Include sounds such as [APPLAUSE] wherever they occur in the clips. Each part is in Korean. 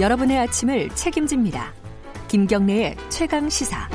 여러분의 아침을 책임집니다. 김경래의 최강 시사.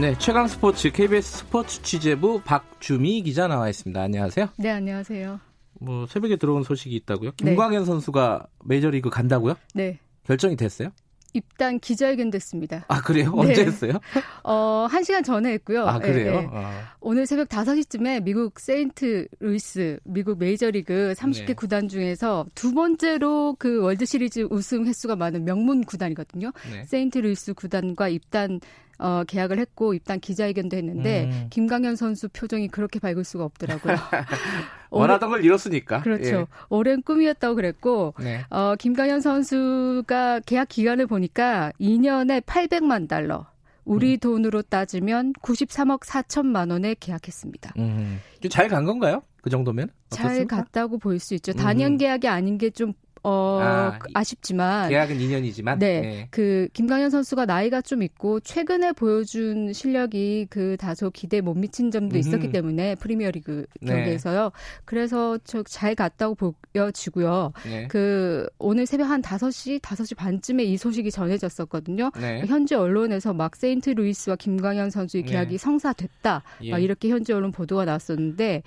네, 최강 스포츠 KBS 스포츠 취재부 박주미 기자 나와 있습니다. 안녕하세요. 네, 안녕하세요. 뭐 새벽에 들어온 소식이 있다고요? 김광현 네. 선수가 메이저리그 간다고요? 네. 결정이 됐어요? 입단 기자회견 됐습니다. 아, 그래요? 네. 언제 했어요? [LAUGHS] 어, 한 시간 전에 했고요. 아, 그래요? 네, 네. 아. 오늘 새벽 5시쯤에 미국 세인트 루이스, 미국 메이저리그 30개 네. 구단 중에서 두 번째로 그 월드 시리즈 우승 횟수가 많은 명문 구단이거든요. 네. 세인트 루이스 구단과 입단 어, 계약을 했고 입단 기자회견도 했는데 음. 김강현 선수 표정이 그렇게 밝을 수가 없더라고요. [LAUGHS] 원하던 걸 이뤘으니까. 그렇죠. 예. 오랜 꿈이었다고 그랬고 네. 어, 김강현 선수가 계약 기간을 보니까 2년에 800만 달러. 우리 음. 돈으로 따지면 93억 4천만 원에 계약했습니다. 음. 잘간 건가요? 그 정도면? 어떻습니까? 잘 갔다고 볼 수 있죠. 단연 음. 계약이 아닌 게 좀 어, 아, 아쉽지만 계약은 2년이지만 네, 네. 그 김강현 선수가 나이가 좀 있고 최근에 보여준 실력이 그 다소 기대 못 미친 점도 있었기 때문에 프리미어리그 네. 경기에서요. 네. 그래서 저 잘 갔다고 보여지고요. 네. 그 오늘 새벽 한 5시 5시 반쯤에 이 소식이 전해졌었거든요. 네. 현재 언론에서 막 세인트 루이스와 김광현 선수의 계약이 네. 성사됐다. 예. 막 이렇게 현재 언론 보도가 나왔었는데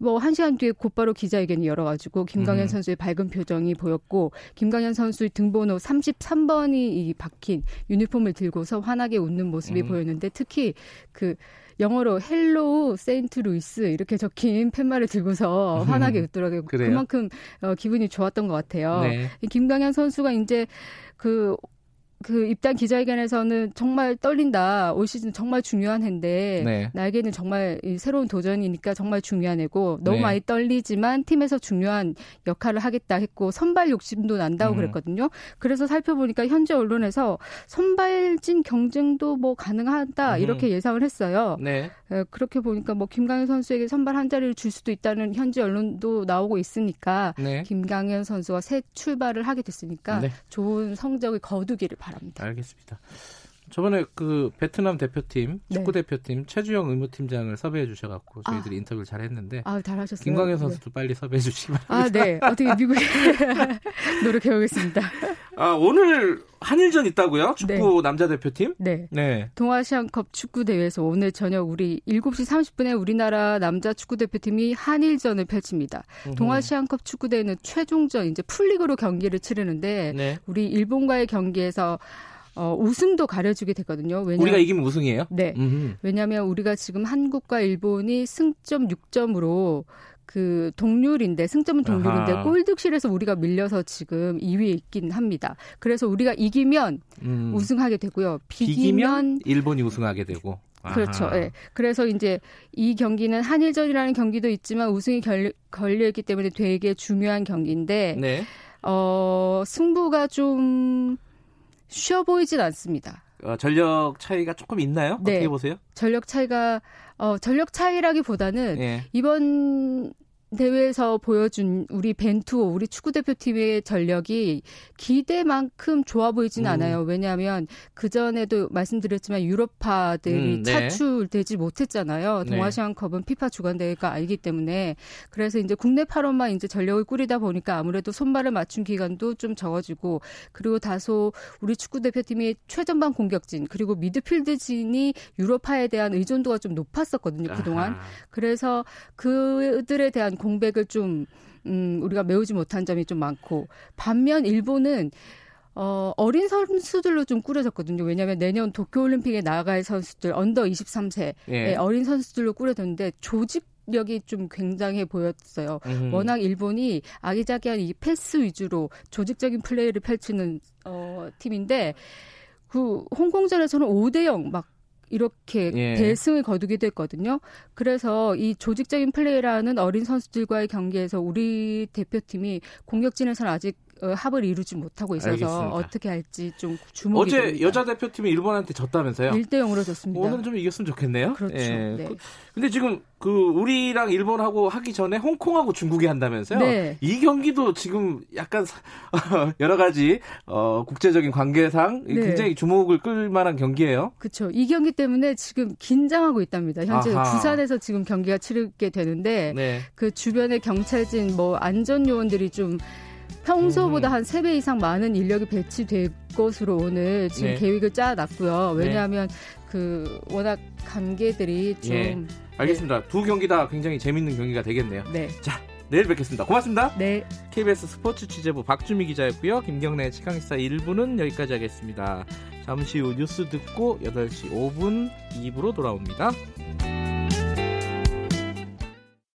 뭐 한 시간 뒤에 곧바로 기자회견이 열어가지고 김광현 음. 선수의 밝은 표정이 보였고 김광현 선수의 등번호 33번이 이 박힌 유니폼을 들고서 환하게 웃는 모습이 음. 보였는데 특히 그 영어로 Hello St. Louis 이렇게 적힌 팻말을 들고서 음. 환하게 웃더라고요. 그만큼 어, 기분이 좋았던 것 같아요. 네. 김광현 선수가 이제 그 그 입단 기자회견에서는 정말 떨린다. 올 시즌 정말 중요한 해인데 네. 나에게는 정말 새로운 도전이니까 정말 중요한 해고 너무 네. 많이 떨리지만 팀에서 중요한 역할을 하겠다 했고 선발 욕심도 난다고 음. 그랬거든요. 그래서 살펴보니까 현재 언론에서 선발진 경쟁도 뭐 가능하다 음. 이렇게 예상을 했어요. 네. 그렇게 보니까 뭐 김강현 선수에게 선발 한 자리를 줄 수도 있다는 현재 언론도 나오고 있으니까 네. 김강현 선수가 새 출발을 하게 됐으니까 네. 좋은 성적을 거두기를 바랍니다. 바랍니다. 알겠습니다. 저번에 그 베트남 대표팀 네. 축구 대표팀 최주영 의무팀장을 섭외해 주셔갖고 저희들이 아. 인터뷰를 잘 했는데 아 잘하셨어요. 김광현 네. 선수도 네. 빨리 섭외해 주시기 바랍니다. 아 네, 어떻게 미국에 [LAUGHS] 노력해 보겠습니다. 아 오늘 한일전 있다고요? 축구 네. 남자 대표팀? 네. 네. 동아시안컵 축구 대회에서 오늘 저녁 우리 7시 30분에 우리나라 남자 축구 대표팀이 한일전을 펼칩니다. 으흠. 동아시안컵 축구 대회는 최종전 이제 풀리그로 경기를 치르는데 네. 우리 일본과의 경기에서 어, 우승도 가려주게 되거든요. 왜냐면, 우리가 이기면 우승이에요? 네. 음흠. 왜냐하면 우리가 지금 한국과 일본이 승점 6점으로 그 동률인데 승점은 동률인데 아하. 골득실에서 우리가 밀려서 지금 2위에 있긴 합니다. 그래서 우리가 이기면 음. 우승하게 되고요. 비기면, 비기면 일본이 우승하게 되고. 그렇죠. 예. 네. 그래서 이제 이 경기는 한일전이라는 경기도 있지만 우승이 결, 걸려 있기 때문에 되게 중요한 경기인데 네. 어, 승부가 좀 쉬워 보이진 않습니다. 어, 전력 차이가 조금 있나요? 네. 어떻게 보세요? 전력 차이가 어, 전력 차이라기보다는 네. 이번 대회에서 보여준 우리 벤투 우리 축구 대표팀의 전력이 기대만큼 좋아 보이진 음. 않아요. 왜냐하면 그 전에도 말씀드렸지만 유럽파들이 음, 네. 차출되지 못했잖아요. 네. 동아시안컵은 피파 주관 대회가 아니기 때문에 그래서 이제 국내 파로만 이제 전력을 꾸리다 보니까 아무래도 손발을 맞춘 기간도 좀 적어지고 그리고 다소 우리 축구 대표팀이 최전방 공격진 그리고 미드필드진이 유럽파에 대한 의존도가 좀 높았었거든요 그동안. 아하. 그래서 그들에 대한 공백을 좀 음, 우리가 메우지 못한 점이 좀 많고 반면 일본은 어, 어린 선수들로 좀 꾸려졌거든요. 왜냐하면 내년 도쿄올림픽에 나갈 선수들 under 23세 예. 어린 선수들로 꾸려졌는데 조직 력이 좀 굉장해 보였어요. 음. 워낙 일본이 아기자기한 이 패스 위주로 조직적인 플레이를 펼치는 어, 팀인데 그 홍콩전에서는 5대 0막 이렇게 예. 대승을 거두게 됐거든요. 그래서 이 조직적인 플레이라는 어린 선수들과의 경기에서 우리 대표팀이 공격진에서는 아직 어, 합을 이루지 못하고 있어서 알겠습니다. 어떻게 할지 좀 주목이 어제 됩니다. 여자 대표팀이 일본한테 졌다면서요? 1대 0으로 졌습니다. 오늘은 좀 이겼으면 좋겠네요. 그렇죠. 예. 네. 그, 근데 지금 그 우리랑 일본하고 하기 전에 홍콩하고 중국이 한다면서요? 네. 이 경기도 지금 약간 [LAUGHS] 여러 가지 어, 국제적인 관계상 네. 굉장히 주목을 끌 만한 경기예요. 그렇죠. 이 경기 때문에 지금 긴장하고 있답니다. 현재 아하. 부산에서 지금 경기가 치르게 되는데 네. 그 주변에 경찰진 뭐 안전 요원들이 좀 평소보다 음. 한 3배 이상 많은 인력이 배치될 것으로 오늘 지금 네. 계획을 짜놨고요. 네. 왜냐하면 네. 그 워낙 관계들이 좀 예. 알겠습니다. 네. 두 경기 다 굉장히 재밌는 경기가 되겠네요. 네. 자, 내일 뵙겠습니다. 고맙습니다. 네. KBS 스포츠 취재부 박주미 기자였고요. 김경래 최강시사 1부는 여기까지 하겠습니다. 잠시 후 뉴스 듣고 8시 5분 2부로 돌아옵니다.